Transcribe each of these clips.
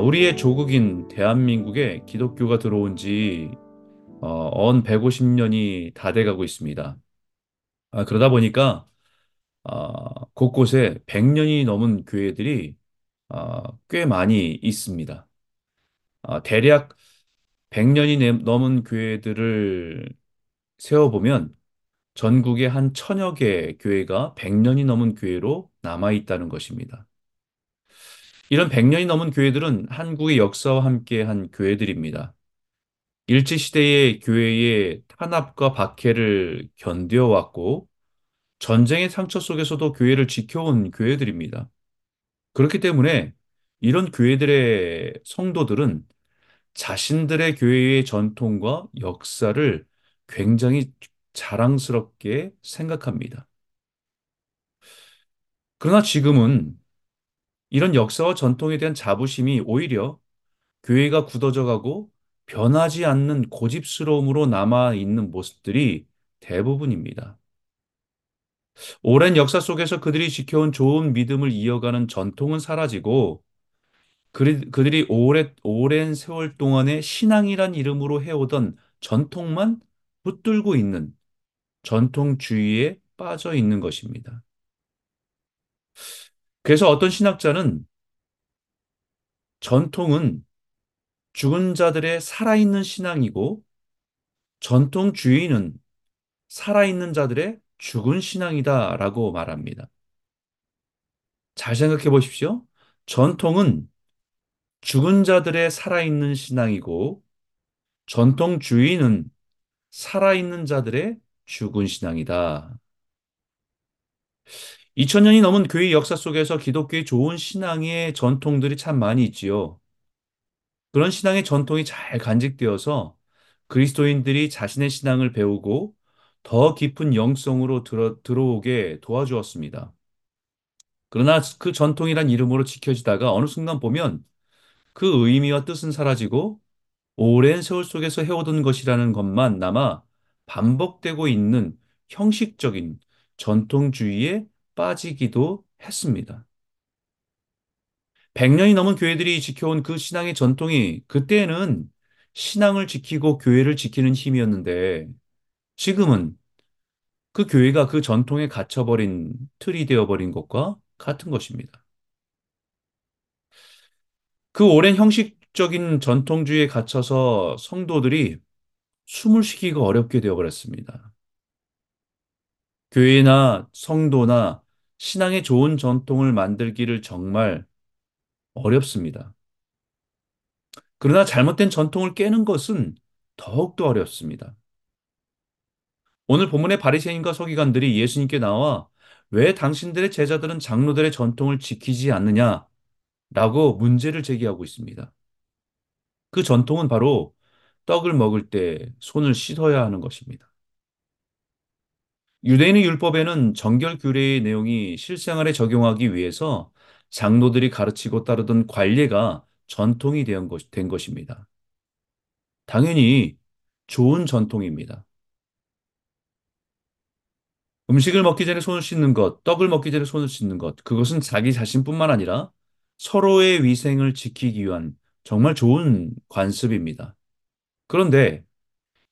우리의 조국인 대한민국에 기독교가 들어온 지 어, 언 150년이 다 돼가고 있습니다. 아, 그러다 보니까 아, 곳곳에 100년이 넘은 교회들이 아, 꽤 많이 있습니다. 아, 대략 100년이 넘은 교회들을 세어보면 전국에 한 천여 개 교회가 100년이 넘은 교회로 남아 있다는 것입니다. 이런 100년이 넘은 교회들은 한국의 역사와 함께 한 교회들입니다. 일제시대의 교회의 탄압과 박해를 견뎌왔고, 전쟁의 상처 속에서도 교회를 지켜온 교회들입니다. 그렇기 때문에 이런 교회들의 성도들은 자신들의 교회의 전통과 역사를 굉장히 자랑스럽게 생각합니다. 그러나 지금은 이런 역사와 전통에 대한 자부심이 오히려 교회가 굳어져 가고 변하지 않는 고집스러움으로 남아 있는 모습들이 대부분입니다. 오랜 역사 속에서 그들이 지켜온 좋은 믿음을 이어가는 전통은 사라지고 그들이 오래, 오랜 세월 동안의 신앙이란 이름으로 해오던 전통만 붙들고 있는 전통주의에 빠져 있는 것입니다. 그래서 어떤 신학자는 전통은 죽은 자들의 살아있는 신앙이고 전통주의는 살아있는 자들의 죽은 신앙이다 라고 말합니다. 잘 생각해 보십시오. 전통은 죽은 자들의 살아있는 신앙이고 전통주의는 살아있는 자들의 죽은 신앙이다. 2000년이 넘은 교회 역사 속에서 기독교의 좋은 신앙의 전통들이 참 많이 있지요. 그런 신앙의 전통이 잘 간직되어서 그리스도인들이 자신의 신앙을 배우고 더 깊은 영성으로 들어, 들어오게 도와주었습니다. 그러나 그 전통이란 이름으로 지켜지다가 어느 순간 보면 그 의미와 뜻은 사라지고 오랜 세월 속에서 해오던 것이라는 것만 남아 반복되고 있는 형식적인 전통주의에 빠지기도 했습니다. 100년이 넘은 교회들이 지켜온 그 신앙의 전통이 그때는 신앙을 지키고 교회를 지키는 힘이었는데 지금은 그 교회가 그 전통에 갇혀버린 틀이 되어버린 것과 같은 것입니다. 그 오랜 형식적인 전통주의에 갇혀서 성도들이 숨을 쉬기가 어렵게 되어버렸습니다. 교회나 성도나 신앙의 좋은 전통을 만들기를 정말 어렵습니다. 그러나 잘못된 전통을 깨는 것은 더욱더 어렵습니다. 오늘 본문의 바리새인과 서기관들이 예수님께 나와 왜 당신들의 제자들은 장로들의 전통을 지키지 않느냐 라고 문제를 제기하고 있습니다. 그 전통은 바로 떡을 먹을 때 손을 씻어야 하는 것입니다. 유대인의 율법에는 정결 규례의 내용이 실생활에 적용하기 위해서 장로들이 가르치고 따르던 관례가 전통이 된, 것, 된 것입니다. 당연히 좋은 전통입니다. 음식을 먹기 전에 손을 씻는 것, 떡을 먹기 전에 손을 씻는 것, 그것은 자기 자신뿐만 아니라 서로의 위생을 지키기 위한 정말 좋은 관습입니다. 그런데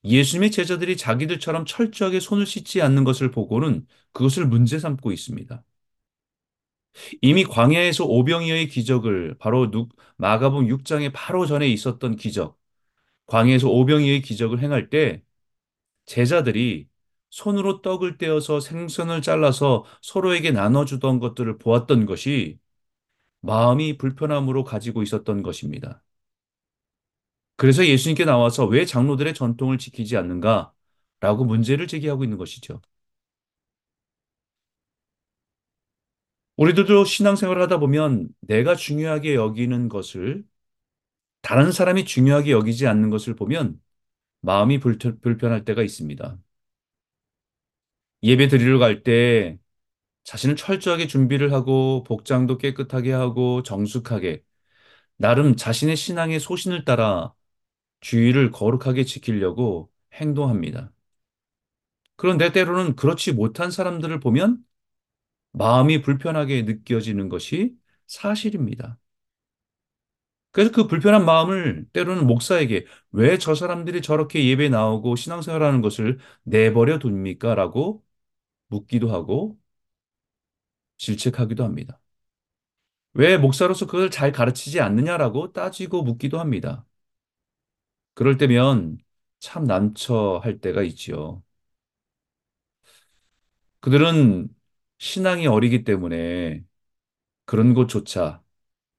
예수님의 제자들이 자기들처럼 철저하게 손을 씻지 않는 것을 보고는 그것을 문제 삼고 있습니다. 이미 광야에서 오병이어의 기적을 바로 마가복음 6장에 바로 전에 있었던 기적, 광야에서 오병이어의 기적을 행할 때 제자들이 손으로 떡을 떼어서 생선을 잘라서 서로에게 나눠주던 것들을 보았던 것이 마음이 불편함으로 가지고 있었던 것입니다. 그래서 예수님께 나와서 왜 장로들의 전통을 지키지 않는가? 라고 문제를 제기하고 있는 것이죠. 우리들도 신앙생활을 하다 보면 내가 중요하게 여기는 것을 다른 사람이 중요하게 여기지 않는 것을 보면 마음이 불편할 때가 있습니다. 예배 드리러 갈 때 자신을 철저하게 준비를 하고 복장도 깨끗하게 하고 정숙하게 나름 자신의 신앙의 소신을 따라 주의를 거룩하게 지키려고 행동합니다. 그런데 때로는 그렇지 못한 사람들을 보면 마음이 불편하게 느껴지는 것이 사실입니다. 그래서 그 불편한 마음을 때로는 목사에게 왜 저 사람들이 저렇게 예배 나오고 신앙생활하는 것을 내버려 둡니까? 라고 묻기도 하고 질책하기도 합니다. 왜 목사로서 그걸 잘 가르치지 않느냐라고 따지고 묻기도 합니다. 그럴 때면 참 난처할 때가 있지요. 그들은 신앙이 어리기 때문에 그런 것조차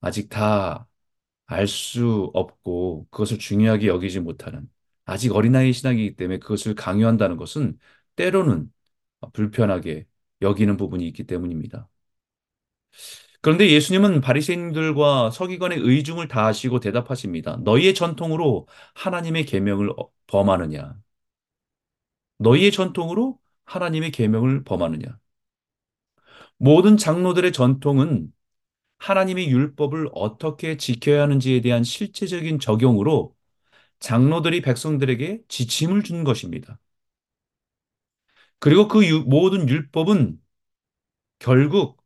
아직 다 알 수 없고 그것을 중요하게 여기지 못하는 아직 어린아이 신앙이기 때문에 그것을 강요한다는 것은 때로는 불편하게 여기는 부분이 있기 때문입니다. 그런데 예수님은 바리새인들과 서기관의 의중을 다하시고 대답하십니다. 너희의 전통으로 하나님의 계명을 어, 범하느냐? 너희의 전통으로 하나님의 계명을 범하느냐? 모든 장로들의 전통은 하나님의 율법을 어떻게 지켜야 하는지에 대한 실제적인 적용으로 장로들이 백성들에게 지침을 준 것입니다. 그리고 그 유- 모든 율법은 결국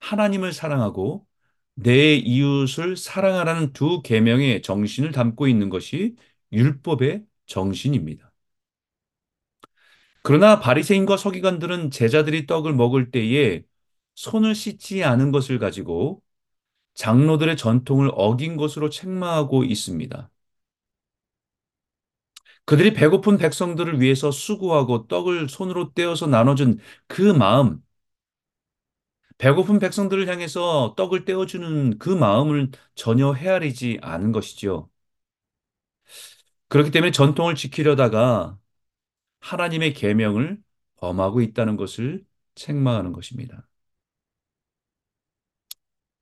하나님을 사랑하고 내 이웃을 사랑하라는 두 계명의 정신을 담고 있는 것이 율법의 정신입니다. 그러나 바리새인과 서기관들은 제자들이 떡을 먹을 때에 손을 씻지 않은 것을 가지고 장로들의 전통을 어긴 것으로 책망하고 있습니다. 그들이 배고픈 백성들을 위해서 수고하고 떡을 손으로 떼어서 나눠준 그 마음, 배고픈 백성들을 향해서 떡을 떼어주는 그 마음을 전혀 헤아리지 않은 것이지요. 그렇기 때문에 전통을 지키려다가 하나님의 계명을 범하고 있다는 것을 책망하는 것입니다.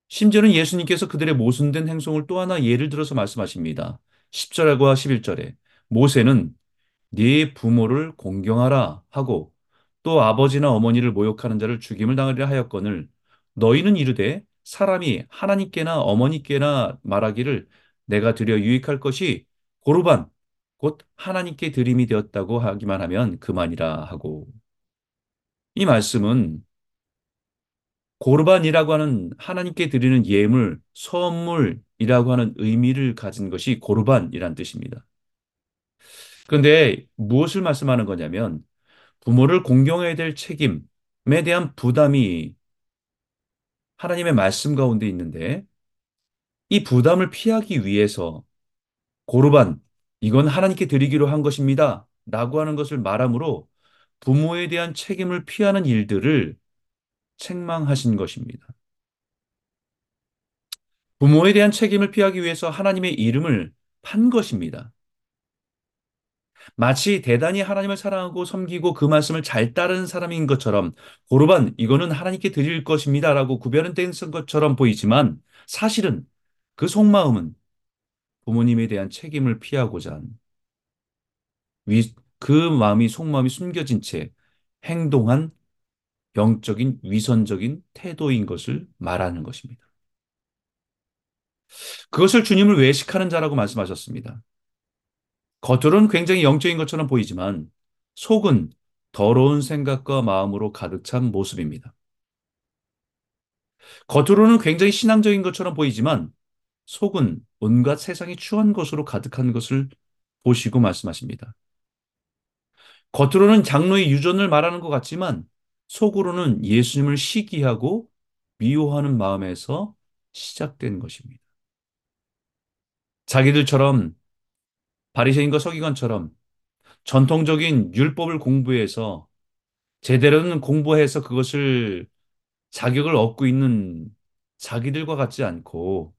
심지어는 예수님께서 그들의 모순된 행동을 또 하나 예를 들어서 말씀하십니다. 10절과 11절에 모세는 네 부모를 공경하라 하고 또 아버지나 어머니를 모욕하는 자를 죽임을 당하리라 하였거늘 너희는 이르되 사람이 하나님께나 어머니께나 말하기를 내가 드려 유익할 것이 고르반 곧 하나님께 드림이 되었다고 하기만 하면 그만이라 하고 이 말씀은 고르반이라고 하는 하나님께 드리는 예물, 선물이라고 하는 의미를 가진 것이 고르반이란 뜻입니다. 그런데 무엇을 말씀하는 거냐면 부모를 공경해야 될 책임에 대한 부담이 하나님의 말씀 가운데 있는데 이 부담을 피하기 위해서 고르반, 이건 하나님께 드리기로 한 것입니다. 라고 하는 것을 말함으로 부모에 대한 책임을 피하는 일들을 책망하신 것입니다. 부모에 대한 책임을 피하기 위해서 하나님의 이름을 판 것입니다. 마치 대단히 하나님을 사랑하고 섬기고 그 말씀을 잘 따르는 사람인 것처럼 고르반 이거는 하나님께 드릴 것입니다라고 구별은 된 것처럼 보이지만 사실은 그 속마음은 부모님에 대한 책임을 피하고자 한 위, 그 마음이 속마음이 숨겨진 채 행동한 영적인 위선적인 태도인 것을 말하는 것입니다. 그것을 주님을 외식하는 자라고 말씀하셨습니다. 겉으로는 굉장히 영적인 것처럼 보이지만 속은 더러운 생각과 마음으로 가득 찬 모습입니다. 겉으로는 굉장히 신앙적인 것처럼 보이지만 속은 온갖 세상이 추한 것으로 가득한 것을 보시고 말씀하십니다. 겉으로는 장로의 유전을 말하는 것 같지만 속으로는 예수님을 시기하고 미워하는 마음에서 시작된 것입니다. 자기들처럼 바리새인과 서기관처럼 전통적인 율법을 공부해서 제대로는 공부해서 그것을 자격을 얻고 있는 자기들과 같지 않고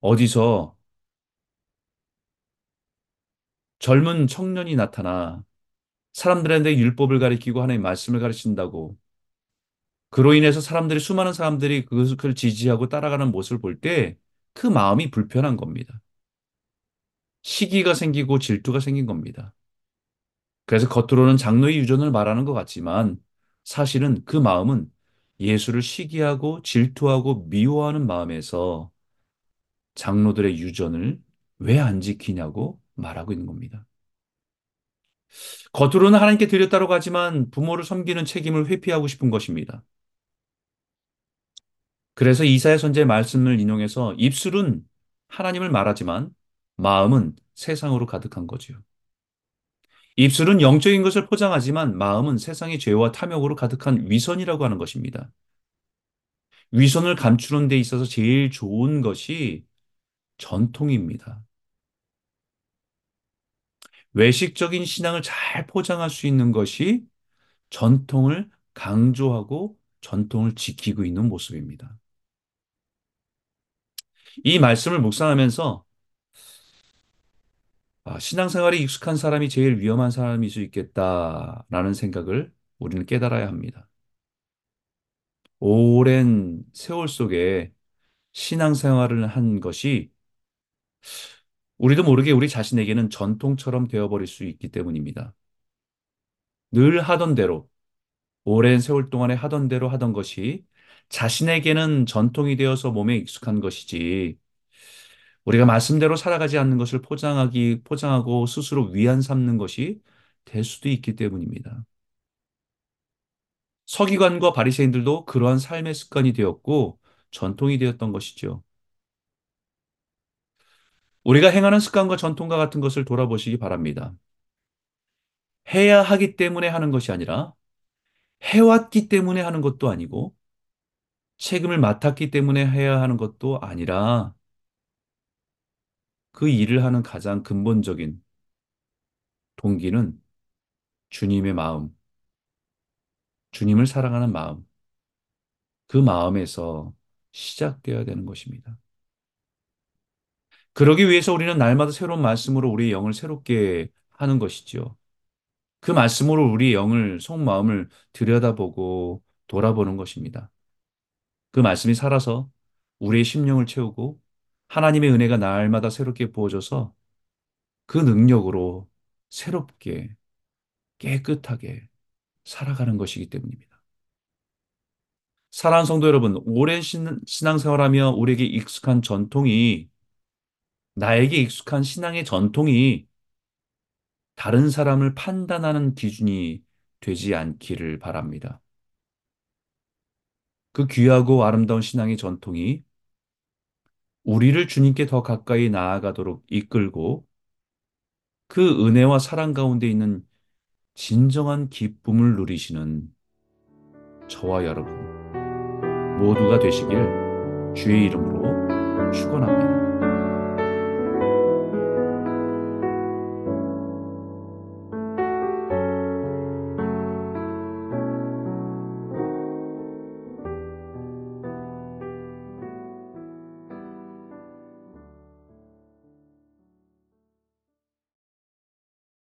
어디서 젊은 청년이 나타나 사람들한테 율법을 가리키고 하나님의 말씀을 가르친다고 그로 인해서 사람들이 수많은 사람들이 그것을 지지하고 따라가는 모습을 볼 때 그 마음이 불편한 겁니다. 시기가 생기고 질투가 생긴 겁니다. 그래서 겉으로는 장로의 유전을 말하는 것 같지만 사실은 그 마음은 예수를 시기하고 질투하고 미워하는 마음에서 장로들의 유전을 왜 안 지키냐고 말하고 있는 겁니다. 겉으로는 하나님께 드렸다고 하지만 부모를 섬기는 책임을 회피하고 싶은 것입니다. 그래서 이사야 선지의 말씀을 인용해서 입술은 하나님을 말하지만 마음은 세상으로 가득한 거지요. 입술은 영적인 것을 포장하지만 마음은 세상의 죄와 탐욕으로 가득한 위선이라고 하는 것입니다. 위선을 감추는 데 있어서 제일 좋은 것이 전통입니다. 외식적인 신앙을 잘 포장할 수 있는 것이 전통을 강조하고 전통을 지키고 있는 모습입니다. 이 말씀을 묵상하면서 아, 신앙생활에 익숙한 사람이 제일 위험한 사람일 수 있겠다라는 생각을 우리는 깨달아야 합니다. 오랜 세월 속에 신앙생활을 한 것이 우리도 모르게 우리 자신에게는 전통처럼 되어버릴 수 있기 때문입니다. 늘 하던 대로, 오랜 세월 동안에 하던 대로 하던 것이 자신에게는 전통이 되어서 몸에 익숙한 것이지, 우리가 말씀대로 살아가지 않는 것을 포장하기, 포장하고 스스로 위안 삼는 것이 될 수도 있기 때문입니다. 서기관과 바리새인들도 그러한 삶의 습관이 되었고 전통이 되었던 것이죠. 우리가 행하는 습관과 전통과 같은 것을 돌아보시기 바랍니다. 해야 하기 때문에 하는 것이 아니라 해왔기 때문에 하는 것도 아니고 책임을 맡았기 때문에 해야 하는 것도 아니라 그 일을 하는 가장 근본적인 동기는 주님의 마음, 주님을 사랑하는 마음, 그 마음에서 시작되어야 되는 것입니다. 그러기 위해서 우리는 날마다 새로운 말씀으로 우리의 영을 새롭게 하는 것이지요. 그 말씀으로 우리의 영을, 속마음을 들여다보고 돌아보는 것입니다. 그 말씀이 살아서 우리의 심령을 채우고 하나님의 은혜가 날마다 새롭게 부어져서 그 능력으로 새롭게 깨끗하게 살아가는 것이기 때문입니다. 사랑하는 성도 여러분, 오랜 신앙생활하며 우리에게 익숙한 전통이 나에게 익숙한 신앙의 전통이 다른 사람을 판단하는 기준이 되지 않기를 바랍니다. 그 귀하고 아름다운 신앙의 전통이 우리를 주님께 더 가까이 나아가도록 이끌고 그 은혜와 사랑 가운데 있는 진정한 기쁨을 누리시는 저와 여러분 모두가 되시길 주의 이름으로 축원합니다.